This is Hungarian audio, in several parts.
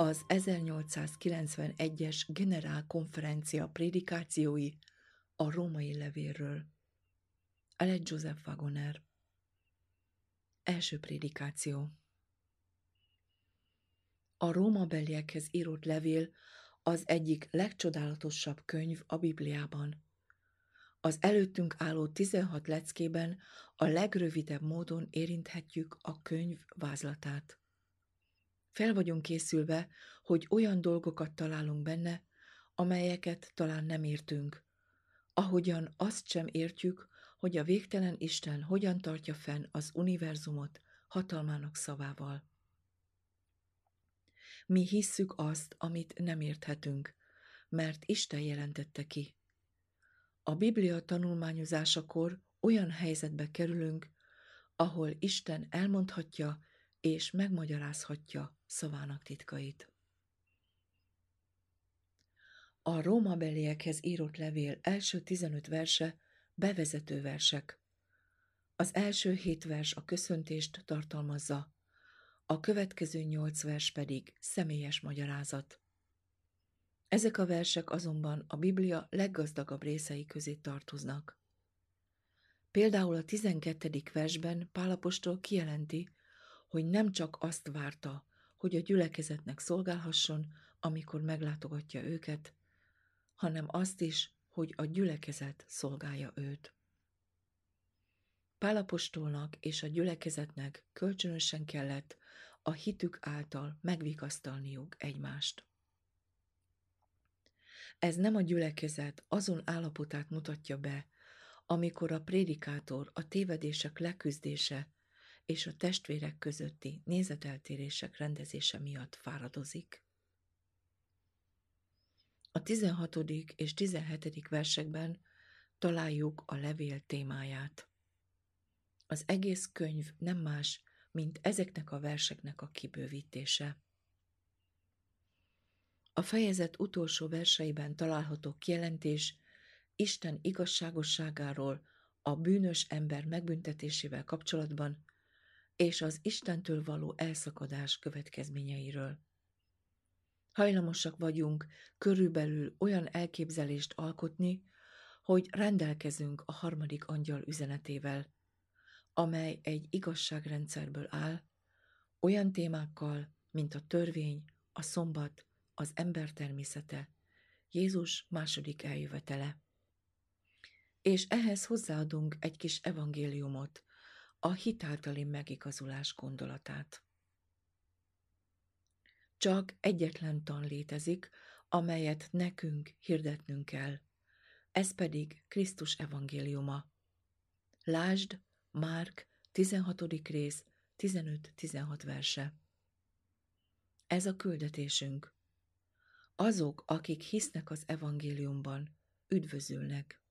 az 1891-es generálkonferencia prédikációi a római levélről. Alec Joseph Wagoner Első prédikáció A Róma beliekhez írott levél az egyik legcsodálatosabb könyv a Bibliában. Az előttünk álló 16 leckében a legrövidebb módon érinthetjük a könyv vázlatát. Fel vagyunk készülve, hogy olyan dolgokat találunk benne, amelyeket talán nem értünk, ahogyan azt sem értjük, hogy a végtelen Isten hogyan tartja fenn az univerzumot hatalmának szavával. Mi hisszük azt, amit nem érthetünk, mert Isten jelentette ki. A Biblia tanulmányozásakor olyan helyzetbe kerülünk, ahol Isten elmondhatja és megmagyarázhatja szavának titkait. A Róma beliekhez írott levél első 15 verse bevezető versek. Az első hét vers a köszöntést tartalmazza, a következő nyolc vers pedig személyes magyarázat. Ezek a versek azonban a Biblia leggazdagabb részei közé tartoznak. Például a 12. versben Pálapostól kijelenti, hogy nem csak azt várta, hogy a gyülekezetnek szolgálhasson, amikor meglátogatja őket, hanem azt is, hogy a gyülekezet szolgálja őt. Pálapostolnak és a gyülekezetnek kölcsönösen kellett a hitük által megvigasztalniuk egymást. Ez nem a gyülekezet azon állapotát mutatja be, amikor a prédikátor a tévedések leküzdése és a testvérek közötti nézeteltérések rendezése miatt fáradozik. A 16. és 17. versekben találjuk a levél témáját. Az egész könyv nem más, mint ezeknek a verseknek a kibővítése. A fejezet utolsó verseiben található kijelentés Isten igazságosságáról a bűnös ember megbüntetésével kapcsolatban és az Istentől való elszakadás következményeiről. Hajlamosak vagyunk körülbelül olyan elképzelést alkotni, hogy rendelkezünk a harmadik angyal üzenetével, amely egy igazságrendszerből áll, olyan témákkal, mint a törvény, a szombat, az ember természete, Jézus második eljövetele. És ehhez hozzáadunk egy kis evangéliumot, a hitáltali megigazulás gondolatát. Csak egyetlen tan létezik, amelyet nekünk hirdetnünk kell. Ez pedig Krisztus evangéliuma. Lásd, Márk, 16. rész, 15-16 verse. Ez a küldetésünk. Azok, akik hisznek az evangéliumban, üdvözülnek.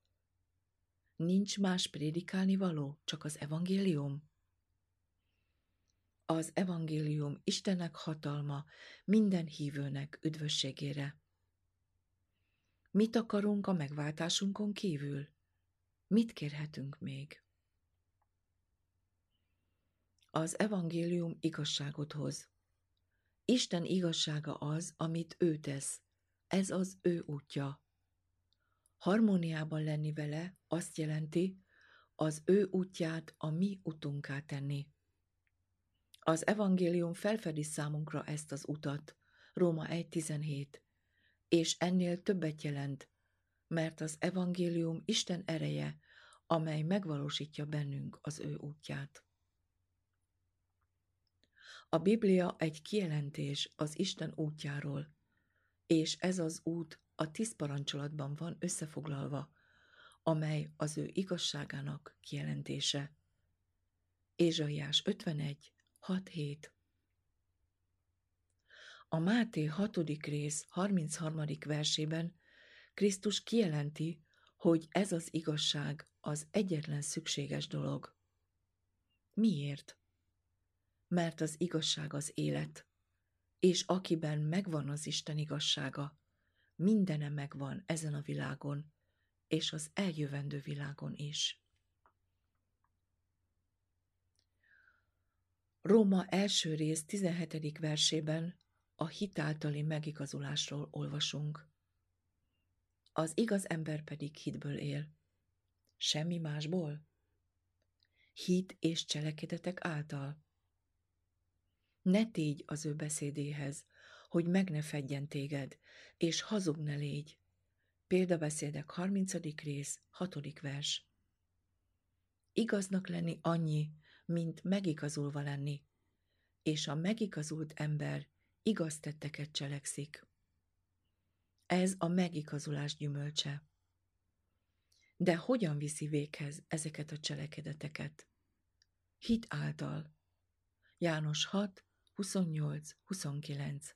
Nincs más prédikálni való, csak az evangélium? Az evangélium Istennek hatalma minden hívőnek üdvösségére. Mit akarunk a megváltásunkon kívül? Mit kérhetünk még? Az evangélium igazságot hoz. Isten igazsága az, amit ő tesz. Ez az ő útja. Harmóniában lenni vele azt jelenti, az ő útját a mi utunká tenni. Az evangélium felfedi számunkra ezt az utat, Róma 1.17, és ennél többet jelent, mert az evangélium Isten ereje, amely megvalósítja bennünk az ő útját. A Biblia egy kijelentés az Isten útjáról, és ez az út a tíz parancsolatban van összefoglalva, amely az ő igazságának kijelentése. Ézsaiás 51, 6-7 A Máté 6. rész 33. versében Krisztus kijelenti, hogy ez az igazság az egyetlen szükséges dolog. Miért? Mert az igazság az élet, és akiben megvan az Isten igazsága, mindene megvan ezen a világon, és az eljövendő világon is. Róma első rész 17. versében a hitáltali megigazulásról olvasunk. Az igaz ember pedig hitből él. Semmi másból? Hit és cselekedetek által. Ne tégy az ő beszédéhez, hogy meg ne fedjen téged, és hazug ne légy. Példabeszédek 30. rész, 6. vers. Igaznak lenni annyi, mint megigazulva lenni, és a megigazult ember igaz tetteket cselekszik. Ez a megigazulás gyümölcse. De hogyan viszi véghez ezeket a cselekedeteket? Hit által. János 6, 28, 29.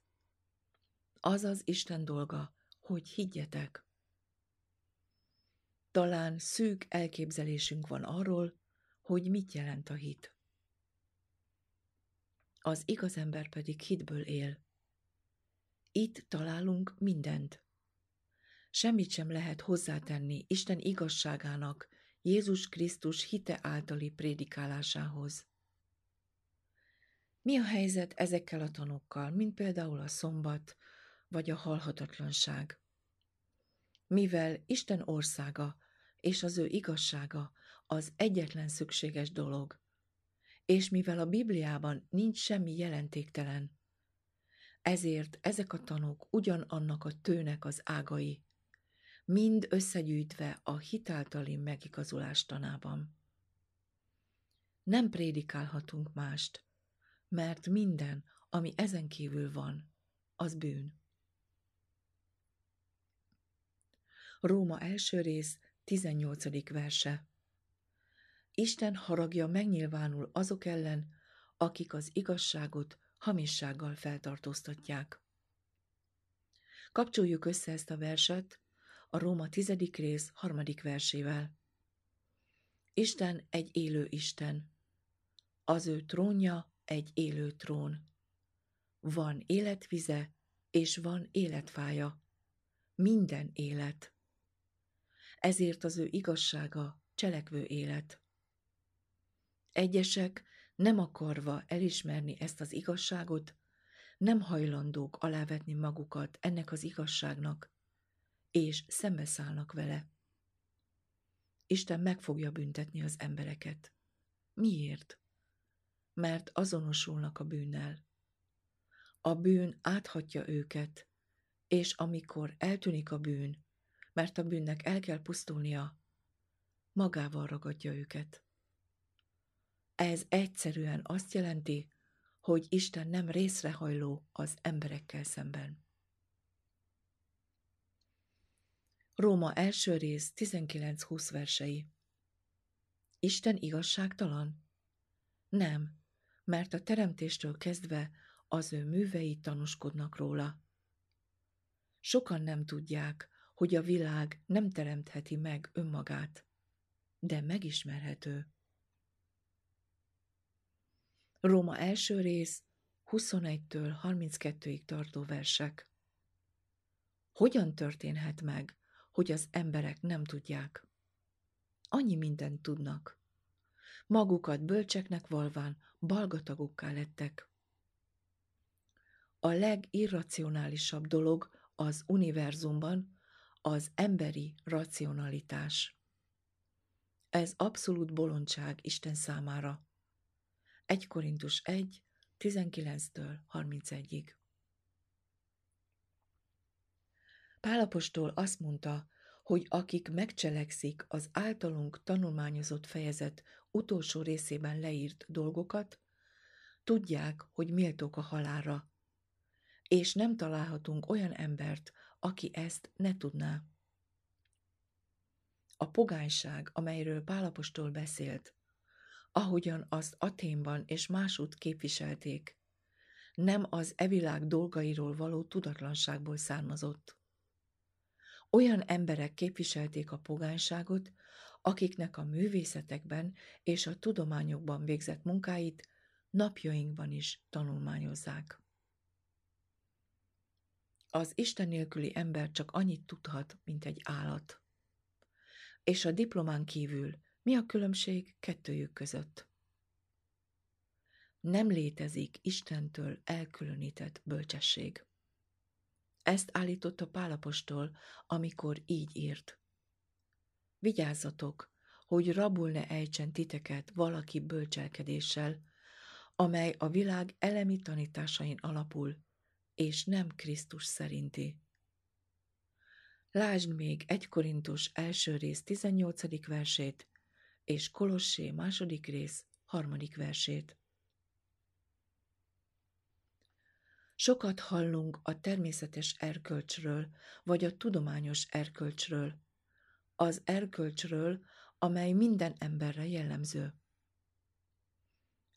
Az az Isten dolga, hogy higgyetek. Talán szűk elképzelésünk van arról, hogy mit jelent a hit. Az igaz ember pedig hitből él. Itt találunk mindent. Semmit sem lehet hozzátenni Isten igazságának, Jézus Krisztus hite általi prédikálásához. Mi a helyzet ezekkel a tanokkal, mint például a szombat vagy a halhatatlanság? Mivel Isten országa és az ő igazsága az egyetlen szükséges dolog, és mivel a Bibliában nincs semmi jelentéktelen, ezért ezek a tanok ugyanannak a tőnek az ágai, mind összegyűjtve a hitáltali megigazulás tanában. Nem prédikálhatunk mást, mert minden, ami ezen kívül van, az bűn. Róma első rész, 18. verse. Isten haragja megnyilvánul azok ellen, akik az igazságot hamissággal feltartóztatják. Kapcsoljuk össze ezt a verset a Róma tizedik rész harmadik versével. Isten egy élő Isten. Az ő trónja egy élő trón. Van életvize, és van életfája. Minden élet. Ezért az ő igazsága cselekvő élet. Egyesek nem akarva elismerni ezt az igazságot, nem hajlandók alávetni magukat ennek az igazságnak, és szembeszállnak vele. Isten meg fogja büntetni az embereket. Miért? Mert azonosulnak a bűnnel. A bűn áthatja őket, és amikor eltűnik a bűn, mert a bűnnek el kell pusztulnia, magával ragadja őket. Ez egyszerűen azt jelenti, hogy Isten nem részrehajló az emberekkel szemben. Róma első rész 19-20 versei. Isten igazságtalan? Nem, mert a teremtéstől kezdve az ő művei tanúskodnak róla. Sokan nem tudják, hogy a világ nem teremtheti meg önmagát, de megismerhető. Róma első rész 21-től 32-ig tartó versek. Hogyan történhet meg, hogy az emberek nem tudják? Annyi mindent tudnak. Magukat bölcseknek valván balgatagokká lettek. A legirracionálisabb dolog az univerzumban az emberi racionalitás. Ez abszolút bolondság Isten számára. 1 Korintus 1, 19-től 31-ig. Pálapostól azt mondta, hogy akik megcselekszik az általunk tanulmányozott fejezet utolsó részében leírt dolgokat, tudják, hogy méltók a halára, és nem találhatunk olyan embert, aki ezt ne tudná. A pogányság, amelyről Pálapostól beszélt, ahogyan azt Aténban és másút képviselték, nem az evilág dolgairól való tudatlanságból származott. Olyan emberek képviselték a pogányságot, akiknek a művészetekben és a tudományokban végzett munkáit napjainkban is tanulmányozzák. Az Isten nélküli ember csak annyit tudhat, mint egy állat. És a diplomán kívül mi a különbség kettőjük között? nem létezik Istentől elkülönített bölcsesség. Ezt állította Pálapostól, amikor így írt. Vigyázzatok, hogy rabul ne ejtsen titeket valaki bölcselkedéssel, amely a világ elemi tanításain alapul, és nem Krisztus szerinti. Lásd még egy Korintus első rész 18. versét, és Kolossé második rész harmadik versét. Sokat hallunk a természetes erkölcsről, vagy a tudományos erkölcsről, az erkölcsről, amely minden emberre jellemző.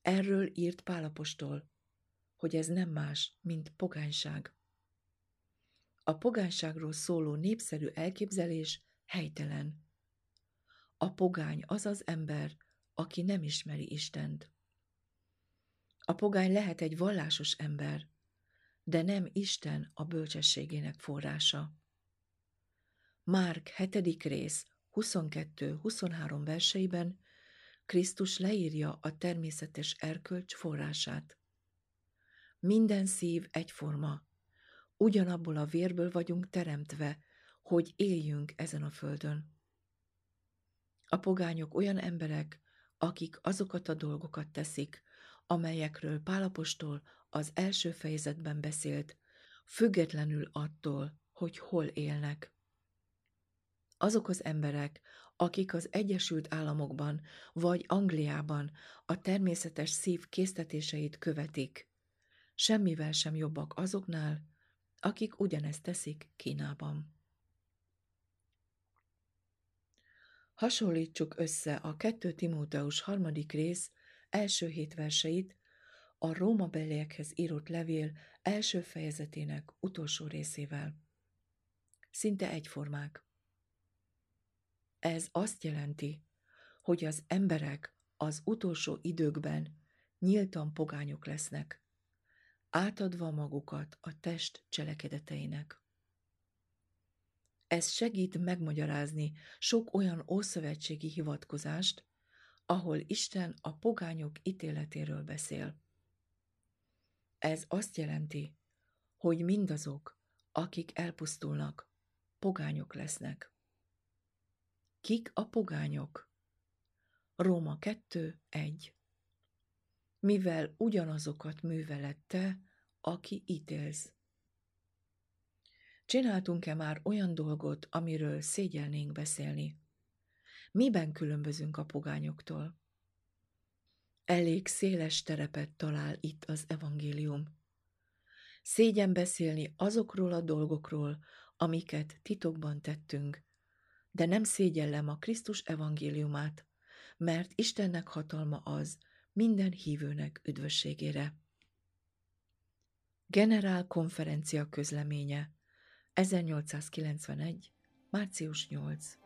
Erről írt Pálapostól, hogy ez nem más, mint pogányság. A pogányságról szóló népszerű elképzelés helytelen. A pogány az az ember, aki nem ismeri Istent. A pogány lehet egy vallásos ember, de nem Isten a bölcsességének forrása. Márk 7. rész 22-23 verseiben Krisztus leírja a természetes erkölcs forrását. Minden szív egyforma, ugyanabból a vérből vagyunk teremtve, hogy éljünk ezen a földön. A pogányok olyan emberek, akik azokat a dolgokat teszik, amelyekről Pálapostól az első fejezetben beszélt, függetlenül attól, hogy hol élnek. Azok az emberek, akik az Egyesült Államokban vagy Angliában a természetes szív késztetéseit követik, semmivel sem jobbak azoknál, akik ugyanezt teszik Kínában. Hasonlítsuk össze a 2 Timóteus harmadik rész első hét verseit a Róma beliekhez írott levél első fejezetének utolsó részével. Szinte egyformák. Ez azt jelenti, hogy az emberek az utolsó időkben nyíltan pogányok lesznek, átadva magukat a test cselekedeteinek. Ez segít megmagyarázni sok olyan ószövetségi hivatkozást, ahol Isten a pogányok ítéletéről beszél. Ez azt jelenti, hogy mindazok, akik elpusztulnak, pogányok lesznek. Kik a pogányok? Róma 2, 1 Mivel ugyanazokat műveled te, aki ítélsz. Csináltunk-e már olyan dolgot, amiről szégyelnénk beszélni? Miben különbözünk a pogányoktól? Elég széles terepet talál itt az evangélium. Szégyen beszélni azokról a dolgokról, amiket titokban tettünk, de nem szégyellem a Krisztus evangéliumát, mert Istennek hatalma az minden hívőnek üdvösségére. Generál konferencia közleménye 1891. március 8.